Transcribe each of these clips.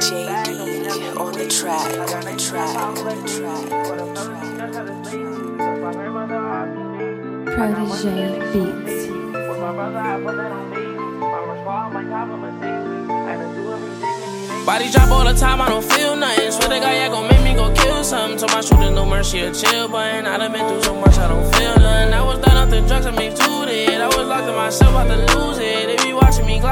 JD on the track, on the track, on the track, on the track. Protege Beats. Body drop all the time, I don't feel nothing. Swear to God, yeah, gon' make me go kill something. Told my shooter no mercy or chill button. I done been through so much, I don't feel nothing. I was done off the drugs, I made two it. I was locked in myself, about to lose it. They be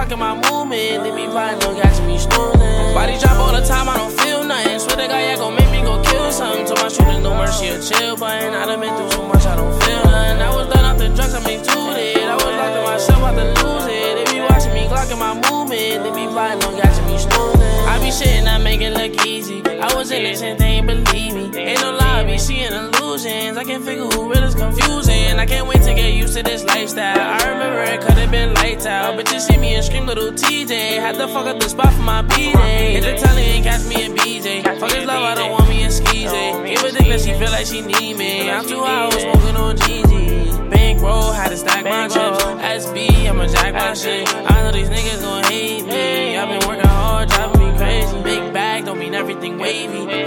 clocking my movement. They be plotting, no catching me snoozing. Body drop all the time, I don't feel nothing. Swear to God, yeah, gon' make me go kill something. Told my shooter no mercy or chill button. I done been through so much, I don't feel nothing. I was done off the drugs, I made two it. I was locked in myself, about to lose it. They be watching me, clocking my movement. They be plotting, no catching me snoozing. I be shitting, I make it look easy. I was innocent, they ain't believe me. Ain't no lie, I be seeing illusions. I can't figure who real is confusing. I can't wait to get used to this lifestyle. I remember it been lights out. But you see me and scream little TJ. Had to fuck up the spot for my B-Day. Hit the telly and catch me in BJ. Fuck his love, I don't want me in skis. Give a dick that she feel like she need me. I'm too high, I was smoking on GG. Bankroll, had to stack my chips. SB, I'ma jack my shit. I know these niggas gon' hate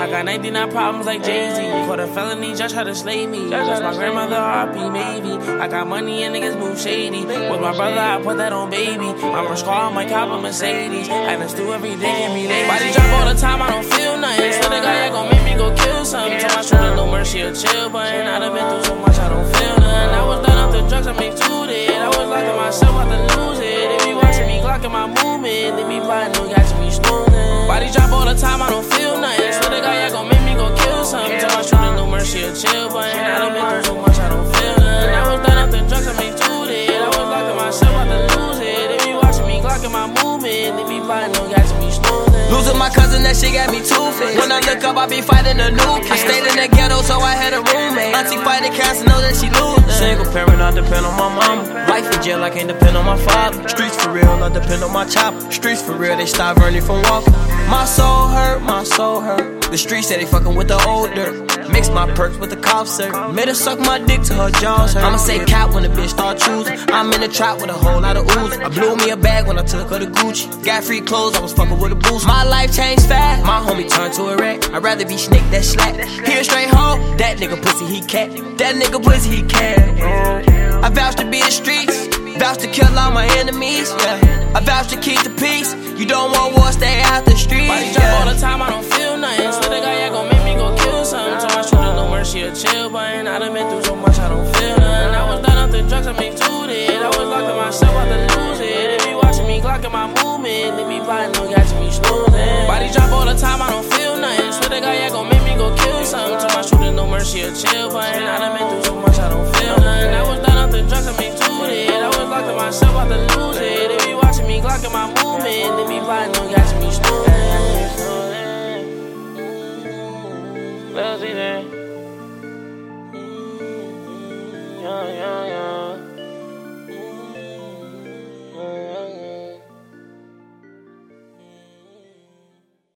I got 99 problems like Jay Z. Caught a felony, judge try to slay me. Lost my grandmother, RP maybe. I got money and niggas move shady. With my brother, I put that on baby. I'm a squad, my cop a Mercedes. And it's do every day, every day. Body drop all the time, I don't feel nothing. So the guy that gon' make me go kill something. Told my shooter no mercy or chill, but I done been through so much, I don't feel nothing. I was done off the drugs, I made two Losing my cousin, that shit got me two-faced. When I look up, I be fighting a new kid. I stayed in the ghetto, so I had a roommate. Auntie fighting cancer, know that she losing. Single parent, I depend on my mama. Life in jail, I can't depend on my father. Streets for real, I depend on my chopper. Streets for real, they stop Ernie from walking. My soul hurt, my soul hurt. The streets say they fucking with the old dirt. Mix my perks with the cough syrup. Made her suck my dick till her jaws hurt. I'ma say cat when the bitch start choosing. I'm in the trap with a whole lot of ooze. I blew me a bag when I took her to Gucci. Got free clothes, I was fucking with a boost. My life changed fast. My homie turned to a wreck. I'd rather be snake that slack. He a straight hoe. That nigga pussy he cat. That nigga pussy he cat. I vouch to be the streets. Vouch to kill all my enemies. Yeah. I vouch to keep the peace. You don't want war, stay out the streets. I don't feel nothing. I was done off the drugs, I made two it. I was locked in myself, about to lose it. They be watching me, clocking my movement. They be plotting, no catching me snoozing. Body drop all the time, I don't feel nothing. So the guy yeah gon' make me go kill something. Told my shooter no mercy or chill, but I done been through so much, I don't feel nothing. I was done off the drugs, I made two it. I was locked in myself, about to lose it. They be watching me, clocking my movement. They be plotting, no catching me snoozing. Let's see Yeah, yeah, yeah.